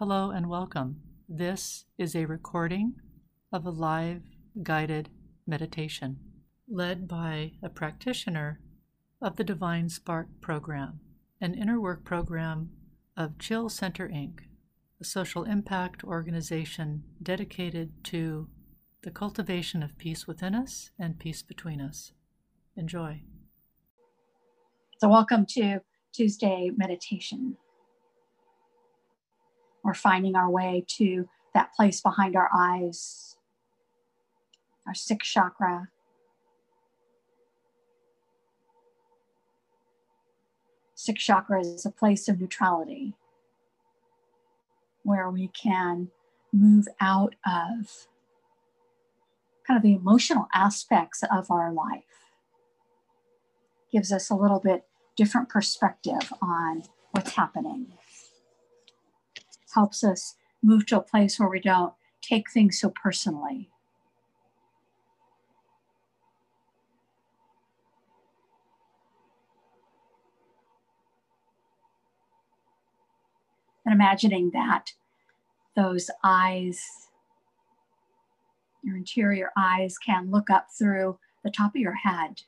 Hello and welcome. This is a recording of a live guided meditation led by a practitioner of the Divine Spark program, an inner work program of Chill Center Inc., a social impact organization dedicated to the cultivation of peace within us and peace between us. Enjoy. So, welcome to Tuesday meditation. We're finding our way to that place behind our eyes, our sixth chakra. Sixth chakra is a place of neutrality where we can move out of kind of the emotional aspects of our life. Gives us a little bit different perspective on what's happening helps us move to a place where we don't take things so personally. And imagining that those eyes, your interior eyes, can look up through the top of your head.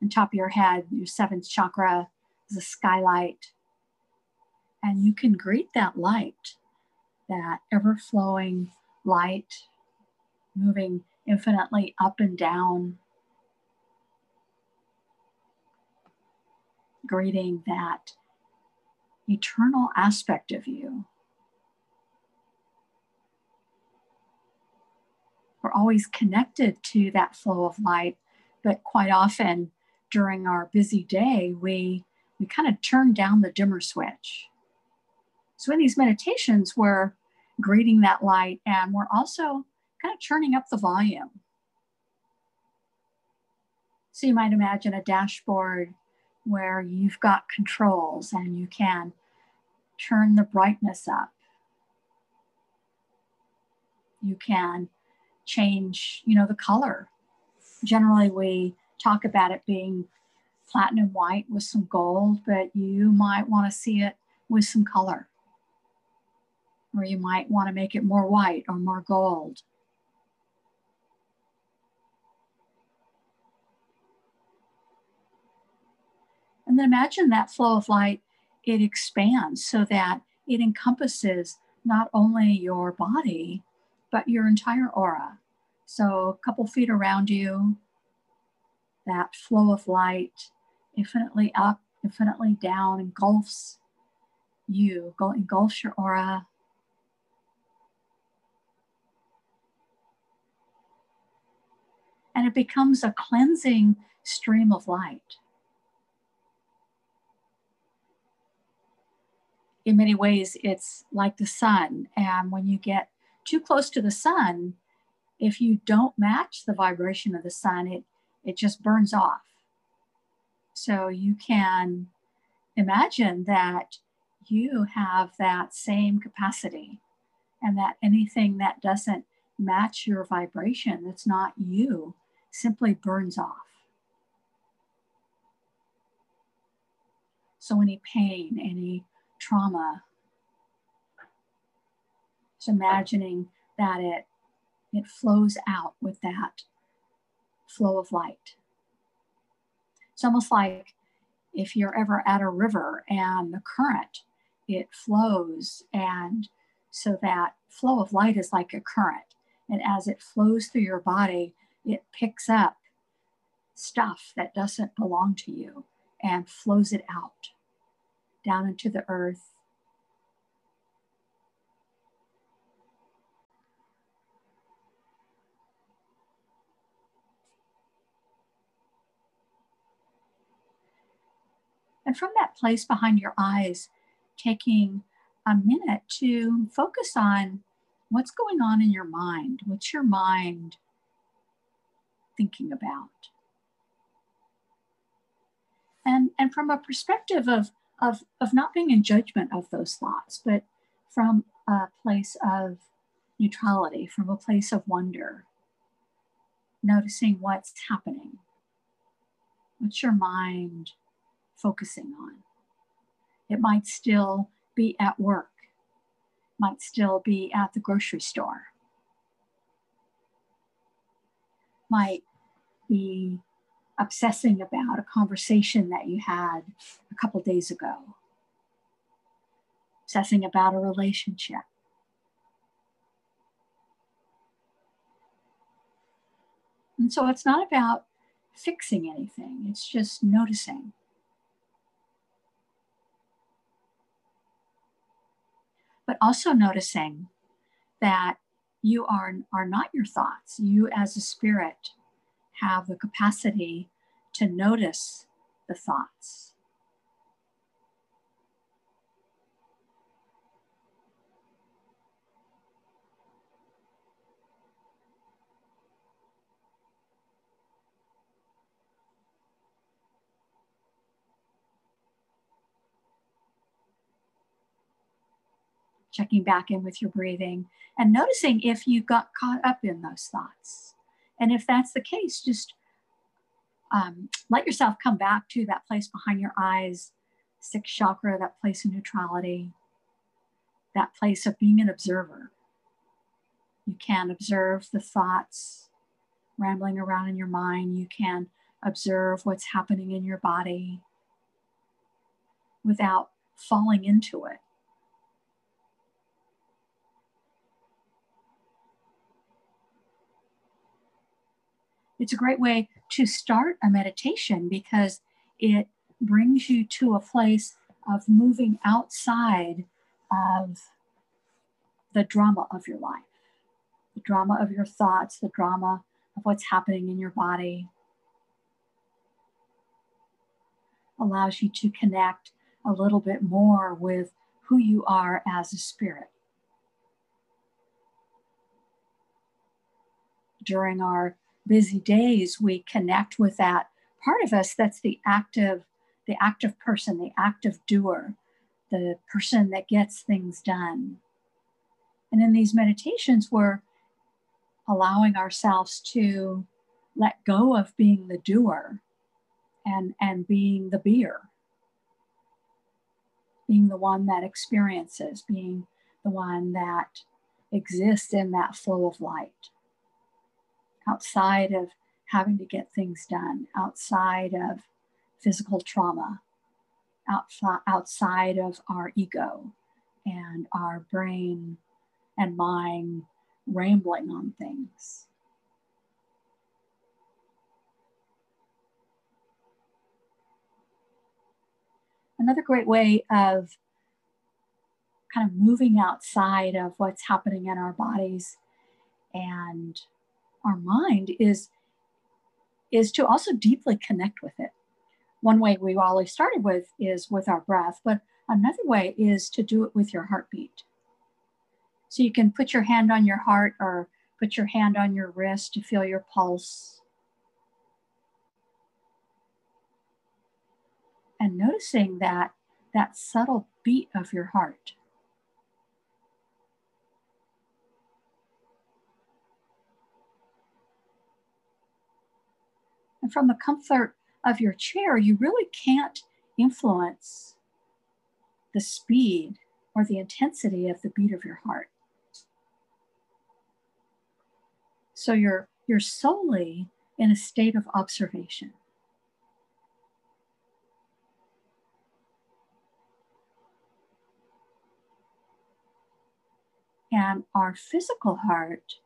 And top of your head, your seventh chakra is a skylight and you can greet that light, that ever flowing light moving infinitely up and down, greeting that eternal aspect of you. We're always connected to that flow of light, but quite often during our busy day, we, we kind of turn down the dimmer switch so in these meditations, we're greeting that light and we're also kind of churning up the volume. So you might imagine a dashboard where you've got controls and you can turn the brightness up. You can change, you know, the color. Generally, we talk about it being platinum white with some gold, but you might want to see it with some color or you might want to make it more white or more gold. And then imagine that flow of light, it expands so that it encompasses not only your body, but your entire aura. So a couple feet around you, that flow of light infinitely up, infinitely down, engulfs you, engulfs your aura, and it becomes a cleansing stream of light. In many ways, it's like the sun. And when you get too close to the sun, if you don't match the vibration of the sun, it, it just burns off. So you can imagine that you have that same capacity and that anything that doesn't match your vibration, that's not you, simply burns off. So, any pain, any trauma, just imagining that it, it flows out with that flow of light. It's almost like if you're ever at a river and the current, it flows. And so that flow of light is like a current. And as it flows through your body, it picks up stuff that doesn't belong to you and flows it out down into the earth. And from that place behind your eyes, taking a minute to focus on what's going on in your mind. What's your mind thinking about. And, and from a perspective of, of, of not being in judgment of those thoughts, but from a place of neutrality, from a place of wonder, noticing what's happening. What's your mind focusing on? It might still be at work. might still be at the grocery store, might be obsessing about a conversation that you had a couple days ago, obsessing about a relationship. And so it's not about fixing anything, it's just noticing. But also noticing that you are, are not your thoughts. You, as a spirit, have the capacity to notice the thoughts checking back in with your breathing and noticing if you got caught up in those thoughts. And if that's the case, just um, let yourself come back to that place behind your eyes, sixth chakra, that place of neutrality, that place of being an observer. You can observe the thoughts rambling around in your mind. You can observe what's happening in your body without falling into it. It's a great way to start a meditation because it brings you to a place of moving outside of the drama of your life, the drama of your thoughts, the drama of what's happening in your body. Allows you to connect a little bit more with who you are as a spirit. During our busy days, we connect with that part of us that's the active, the active person, the active doer, the person that gets things done. And in these meditations, we're allowing ourselves to let go of being the doer and, and being the beer, being the one that experiences, being the one that exists in that flow of light outside of having to get things done, outside of physical trauma, outside of our ego and our brain and mind rambling on things. Another great way of kind of moving outside of what's happening in our bodies and our mind is is to also deeply connect with it. One way we always started with is with our breath, but another way is to do it with your heartbeat. So you can put your hand on your heart or put your hand on your wrist to feel your pulse. And noticing that that subtle beat of your heart. From the comfort of your chair, you really can't influence the speed or the intensity of the beat of your heart. So you're, you're solely in a state of observation. And our physical heart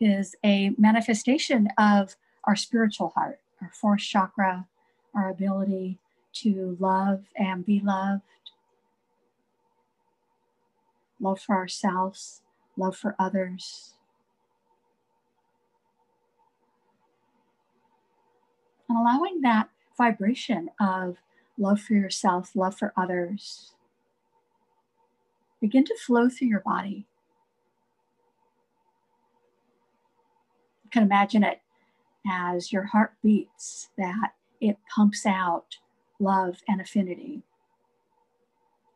is a manifestation of our spiritual heart, our fourth chakra, our ability to love and be loved, love for ourselves, love for others. And allowing that vibration of love for yourself, love for others, begin to flow through your body. You can imagine it as your heart beats, that it pumps out love and affinity,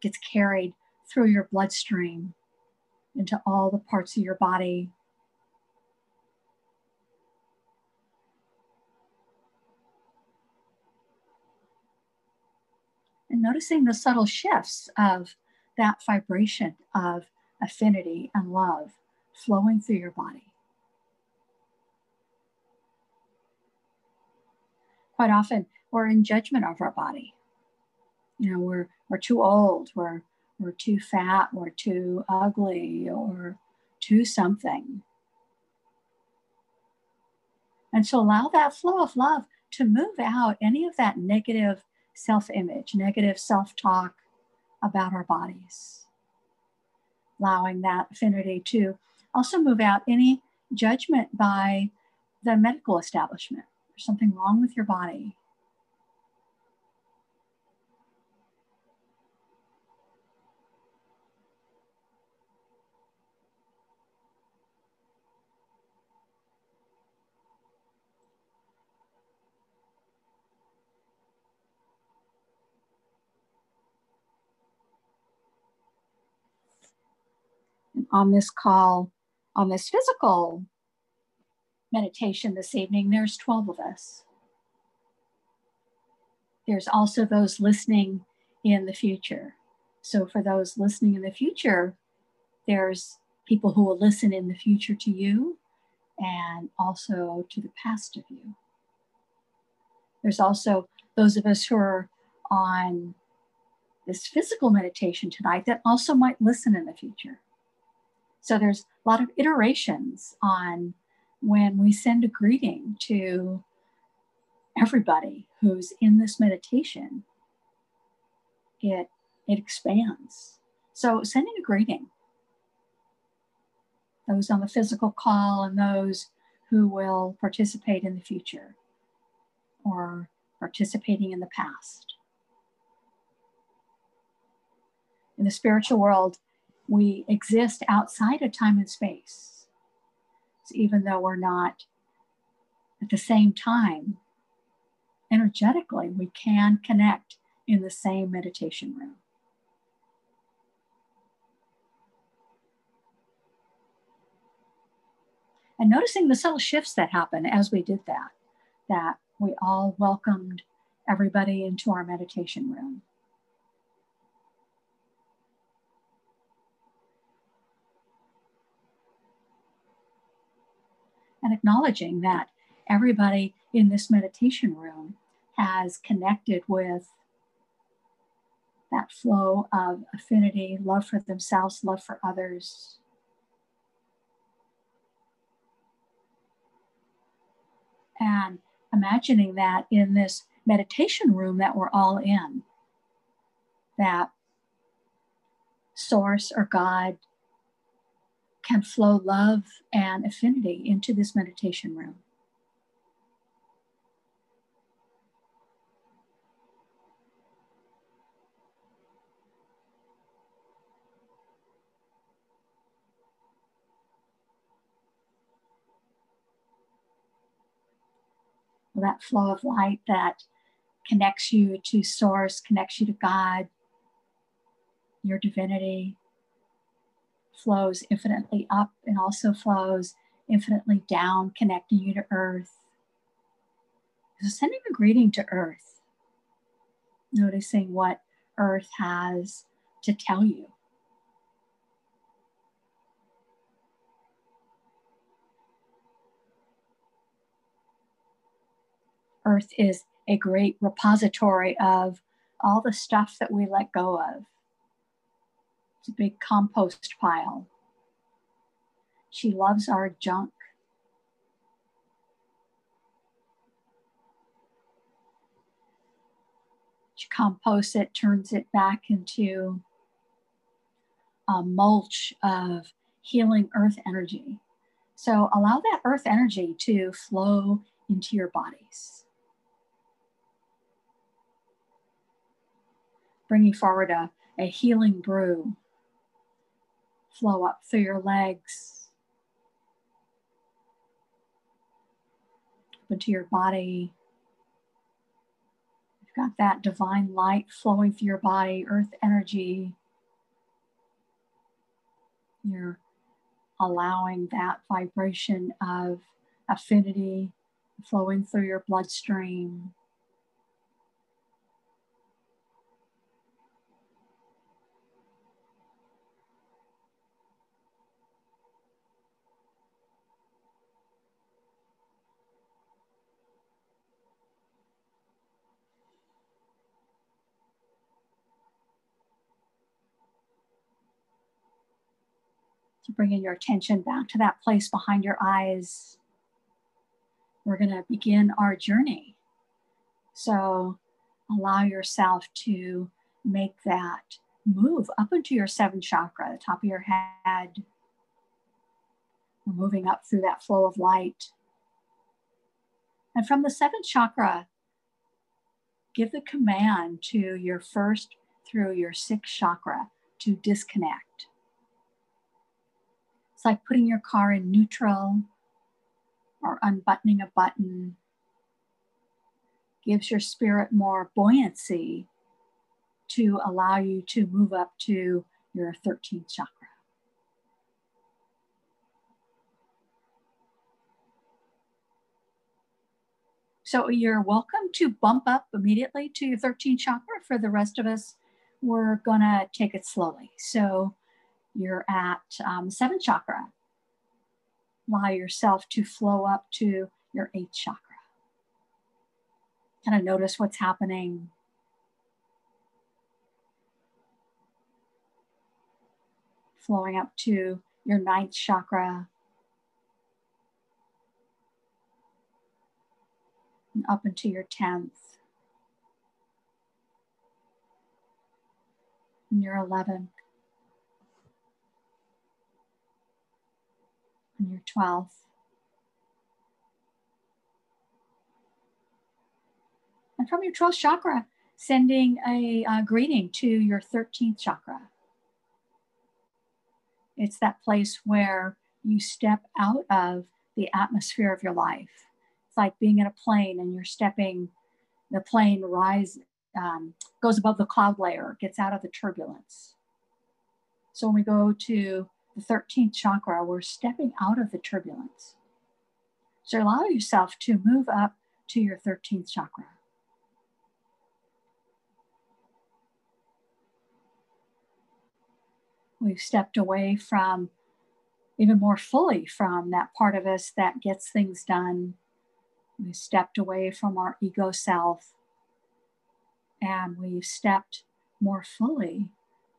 gets carried through your bloodstream into all the parts of your body. And noticing the subtle shifts of that vibration of affinity and love flowing through your body. Quite often, we're in judgment of our body. You know, we're, we're too old, we're, we're too fat, we're too ugly, or too something. And so allow that flow of love to move out any of that negative self image, negative self talk about our bodies. Allowing that affinity to also move out any judgment by the medical establishment. There's something wrong with your body. on this call, on this physical meditation this evening, there's 12 of us. There's also those listening in the future. So, for those listening in the future, there's people who will listen in the future to you and also to the past of you. There's also those of us who are on this physical meditation tonight that also might listen in the future. So there's a lot of iterations on when we send a greeting to everybody who's in this meditation. It it expands. So sending a greeting. Those on the physical call and those who will participate in the future or participating in the past. In the spiritual world, we exist outside of time and space. Even though we're not at the same time, energetically, we can connect in the same meditation room. And noticing the subtle shifts that happen as we did that, that we all welcomed everybody into our meditation room. And acknowledging that everybody in this meditation room has connected with that flow of affinity, love for themselves, love for others. And imagining that in this meditation room that we're all in, that source or God can flow love and affinity into this meditation room. that flow of light that connects you to source, connects you to God, your divinity, flows infinitely up and also flows infinitely down, connecting you to earth. So sending a greeting to earth, noticing what earth has to tell you. Earth is a great repository of all the stuff that we let go of big compost pile. She loves our junk. She composts it, turns it back into a mulch of healing earth energy. So allow that earth energy to flow into your bodies. Bringing forward a, a healing brew flow up through your legs, up into your body. You've got that divine light flowing through your body, earth energy. You're allowing that vibration of affinity flowing through your bloodstream. So bringing your attention back to that place behind your eyes. We're going to begin our journey. So allow yourself to make that move up into your seventh chakra, the top of your head. We're moving up through that flow of light. And from the seventh chakra, give the command to your first through your sixth chakra to disconnect. It's like putting your car in neutral or unbuttoning a button. Gives your spirit more buoyancy to allow you to move up to your 13th chakra. So you're welcome to bump up immediately to your 13th chakra. For the rest of us, we're gonna take it slowly. So you're at um, seventh chakra. Allow yourself to flow up to your eighth chakra. Kind of notice what's happening. Flowing up to your ninth chakra. And up into your 10th. And your 11th. And your 12th. And from your 12th chakra, sending a uh, greeting to your 13th chakra. It's that place where you step out of the atmosphere of your life. It's like being in a plane and you're stepping, the plane rise, um, goes above the cloud layer, gets out of the turbulence. So when we go to the 13th chakra, we're stepping out of the turbulence. So allow yourself to move up to your 13th chakra. We've stepped away from even more fully from that part of us that gets things done. We've stepped away from our ego self and we've stepped more fully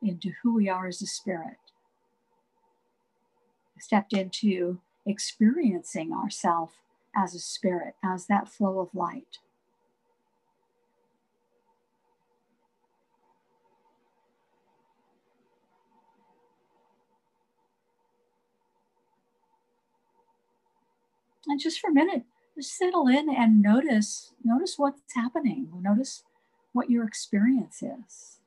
into who we are as a spirit. Stepped into experiencing ourself as a spirit, as that flow of light. and just for a minute just settle in and notice notice what's happening notice what your experience is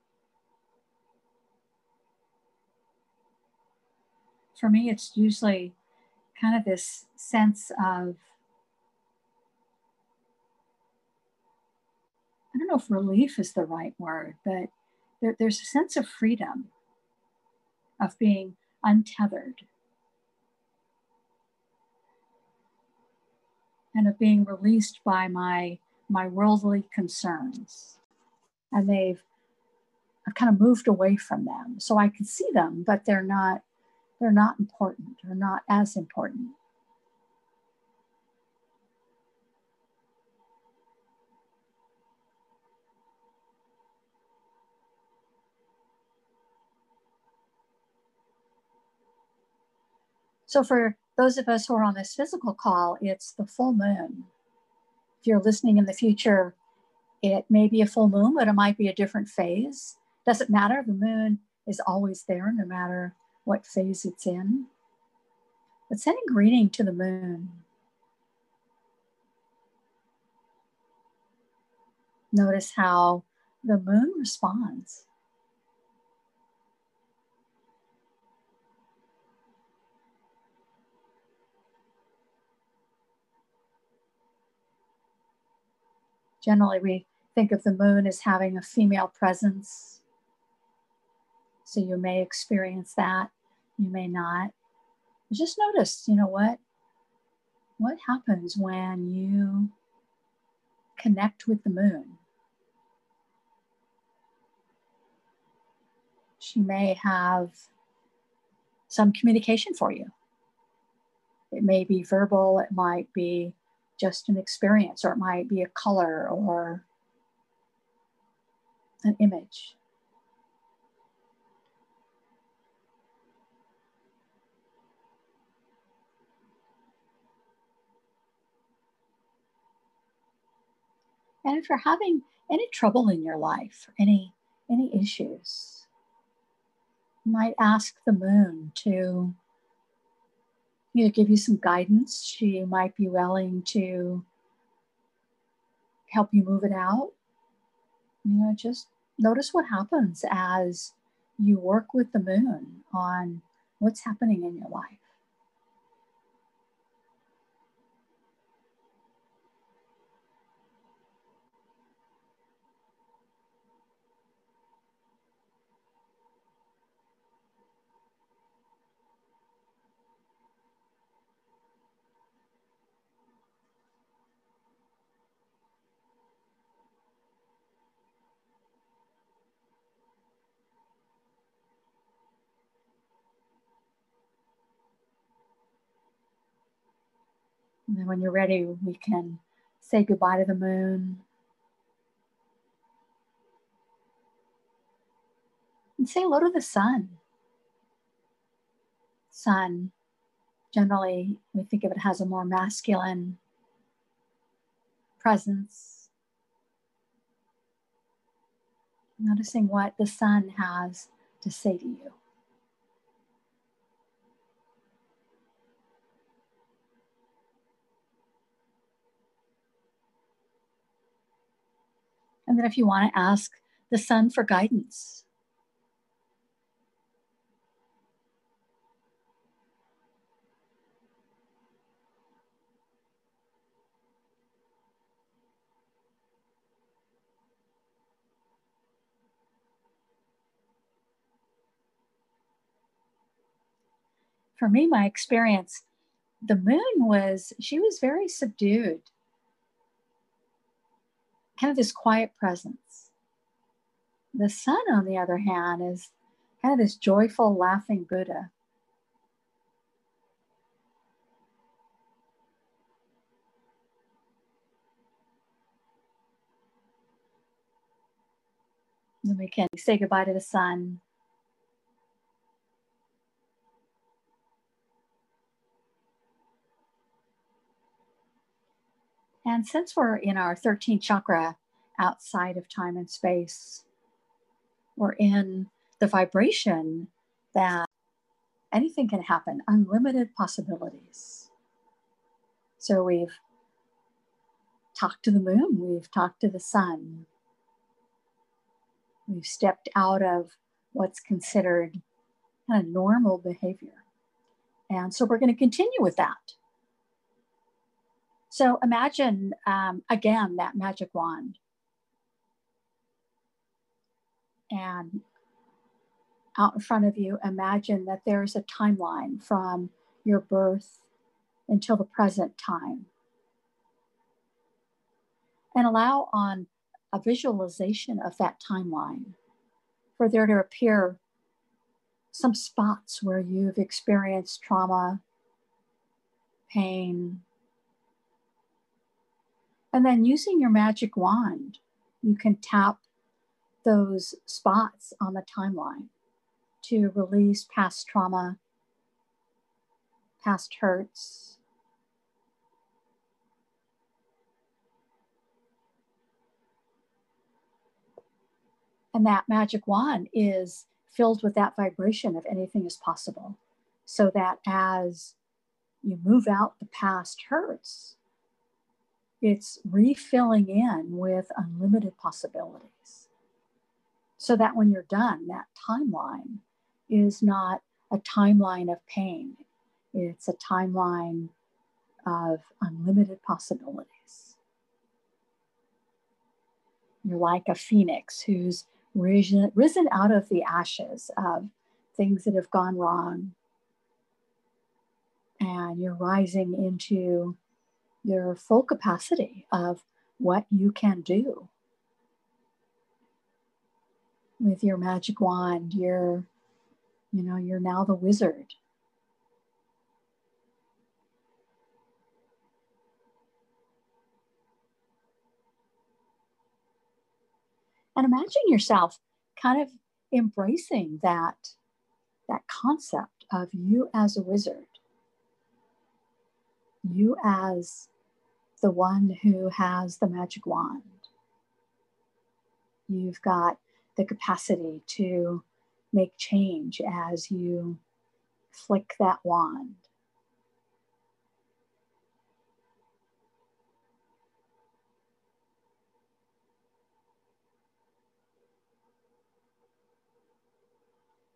for me it's usually kind of this sense of i don't know if relief is the right word but there, there's a sense of freedom of being untethered and of being released by my my worldly concerns. And they've I've kind of moved away from them. So I can see them but they're not they're not important or not as important So for those of us who are on this physical call, it's the full moon. If you're listening in the future, it may be a full moon, but it might be a different phase. Doesn't matter. The moon is always there, no matter what phase it's in. But sending greeting to the moon. Notice how the moon responds. Generally, we think of the moon as having a female presence. So you may experience that, you may not. Just notice, you know what? What happens when you connect with the moon? She may have some communication for you. It may be verbal, it might be just an experience, or it might be a color or an image. And if you're having any trouble in your life, any any issues, you might ask the moon to you know give you some guidance. She might be willing to help you move it out. You know, just notice what happens as you work with the moon on what's happening in your life. And then when you're ready, we can say goodbye to the moon. And say hello to the sun. Sun, generally, we think of it as a more masculine presence. Noticing what the sun has to say to you. And then if you want to ask the sun for guidance. For me, my experience, the moon was, she was very subdued kind of this quiet presence. The sun, on the other hand, is kind of this joyful, laughing Buddha. Then we can say goodbye to the sun. And since we're in our 13th chakra outside of time and space, we're in the vibration that anything can happen, unlimited possibilities. So we've talked to the moon, we've talked to the sun, we've stepped out of what's considered kind of normal behavior. And so we're going to continue with that. So imagine um, again that magic wand. And out in front of you, imagine that there's a timeline from your birth until the present time. And allow on a visualization of that timeline for there to appear some spots where you've experienced trauma, pain, and then using your magic wand, you can tap those spots on the timeline to release past trauma, past hurts. And that magic wand is filled with that vibration of anything is possible. So that as you move out the past hurts, it's refilling in with unlimited possibilities. So that when you're done, that timeline is not a timeline of pain, it's a timeline of unlimited possibilities. You're like a phoenix who's risen, risen out of the ashes of things that have gone wrong. And you're rising into your full capacity of what you can do with your magic wand you're you know you're now the wizard. And imagine yourself kind of embracing that that concept of you as a wizard. You as the one who has the magic wand. You've got the capacity to make change as you flick that wand.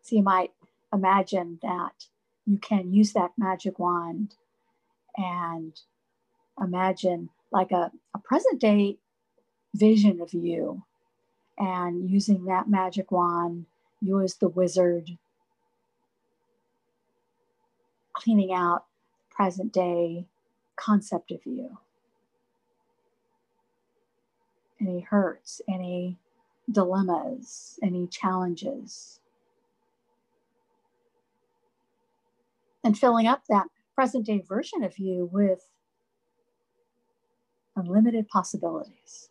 So you might imagine that you can use that magic wand and imagine like a, a present day vision of you and using that magic wand, you as the wizard, cleaning out present day concept of you. Any hurts, any dilemmas, any challenges. And filling up that present day version of you with unlimited possibilities.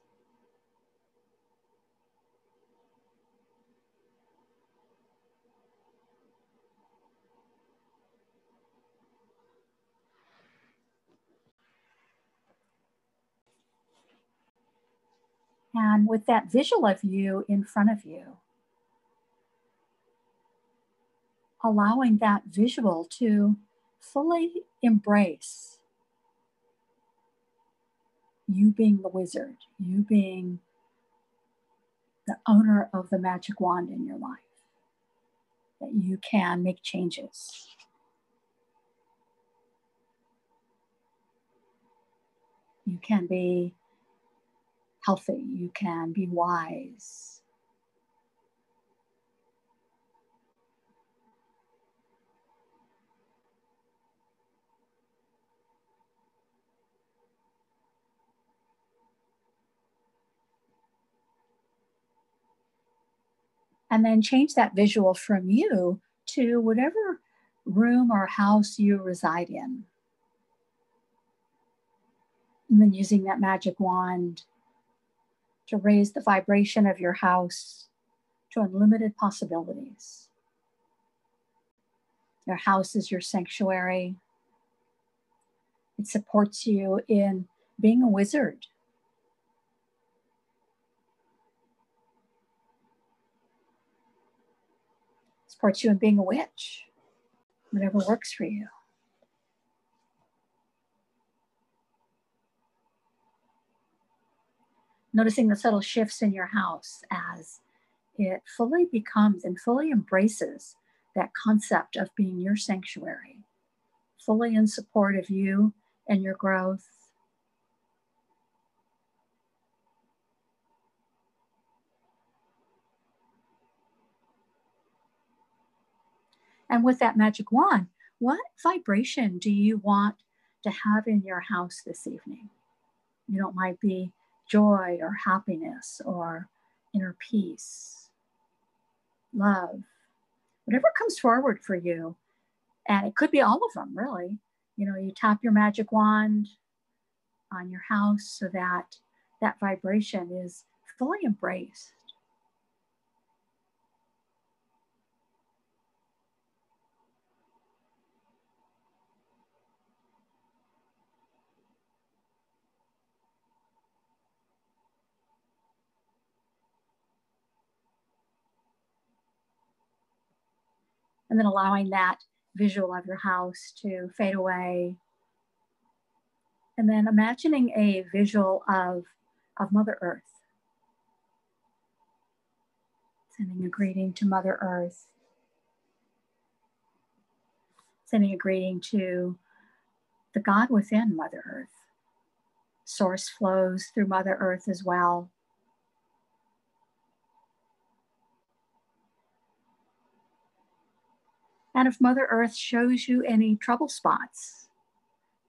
And with that visual of you in front of you, allowing that visual to fully embrace you being the wizard, you being the owner of the magic wand in your life, that you can make changes. You can be healthy, you can be wise. And then change that visual from you to whatever room or house you reside in. And then using that magic wand to raise the vibration of your house to unlimited possibilities. Your house is your sanctuary. It supports you in being a wizard. Supports you in being a witch, whatever works for you. noticing the subtle shifts in your house as it fully becomes and fully embraces that concept of being your sanctuary, fully in support of you and your growth. And with that magic wand, what vibration do you want to have in your house this evening? You know, it might be joy or happiness or inner peace, love, whatever comes forward for you. And it could be all of them, really. You know, you tap your magic wand on your house so that that vibration is fully embraced. And then allowing that visual of your house to fade away. And then imagining a visual of, of Mother Earth. Sending a greeting to Mother Earth. Sending a greeting to the God within Mother Earth. Source flows through Mother Earth as well. And if Mother Earth shows you any trouble spots,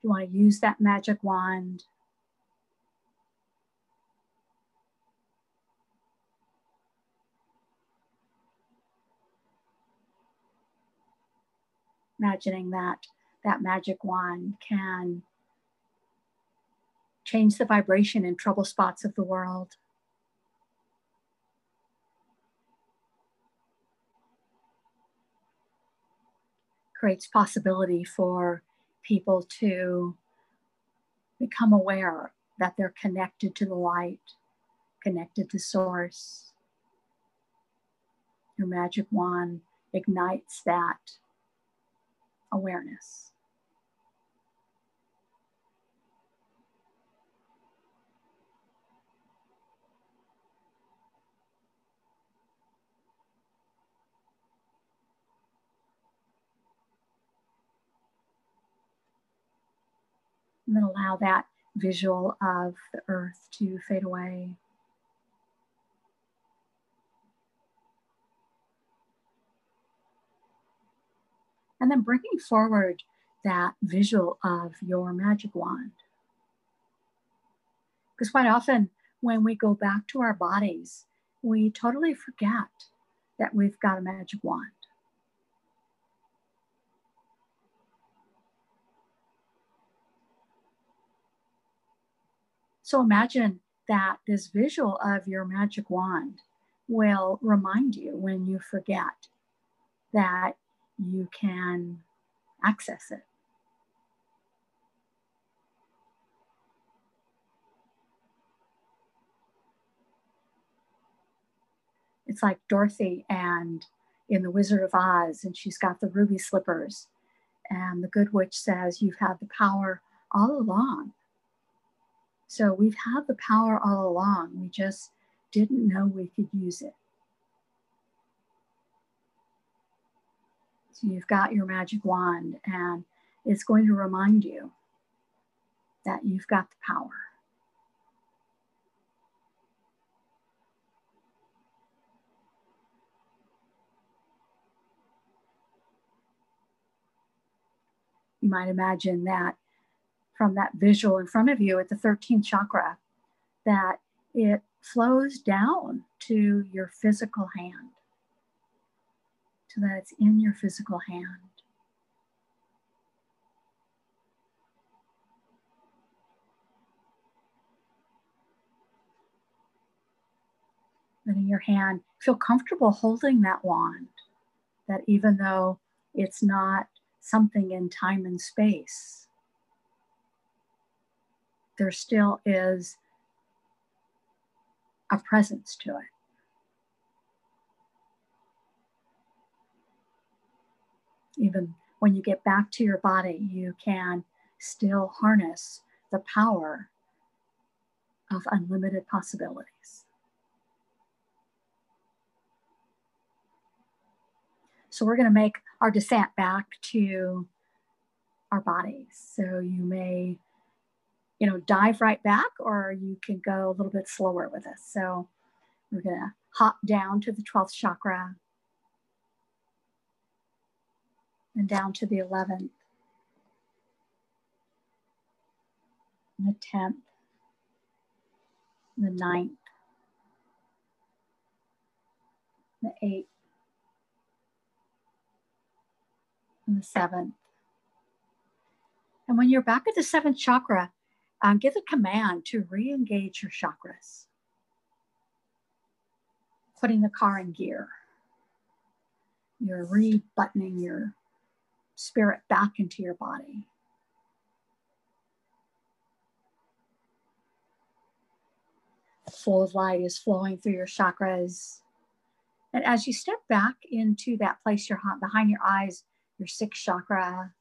you want to use that magic wand. Imagining that that magic wand can change the vibration in trouble spots of the world. creates possibility for people to become aware that they're connected to the light, connected to source. Your magic wand ignites that awareness. And then allow that visual of the earth to fade away. And then bringing forward that visual of your magic wand. Because quite often, when we go back to our bodies, we totally forget that we've got a magic wand. So imagine that this visual of your magic wand will remind you when you forget that you can access it. It's like Dorothy and in The Wizard of Oz, and she's got the ruby slippers. And the Good Witch says, You've had the power all along. So we've had the power all along. We just didn't know we could use it. So you've got your magic wand, and it's going to remind you that you've got the power. You might imagine that from that visual in front of you at the 13th chakra, that it flows down to your physical hand so that it's in your physical hand. Letting your hand feel comfortable holding that wand, that even though it's not something in time and space, there still is a presence to it. even when you get back to your body, you can still harness the power of unlimited possibilities. So we're going to make our descent back to our bodies. So you may, you know, dive right back or you can go a little bit slower with us. So we're going to hop down to the 12th chakra, and down to the 11th, and the 10th, and the 9th, the 8th, and the 7th. And when you're back at the seventh chakra, um, give a command to re engage your chakras, putting the car in gear. You're re buttoning your spirit back into your body. Full of light is flowing through your chakras. And as you step back into that place you're behind your eyes, your sixth chakra,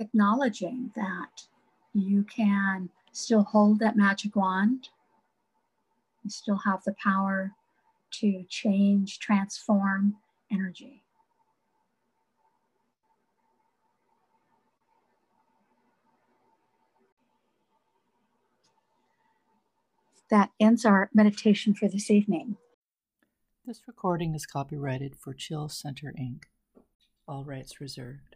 acknowledging that you can still hold that magic wand. You still have the power to change, transform energy. that ends our meditation for this evening. This recording is copyrighted for Chill Center Inc., all rights reserved.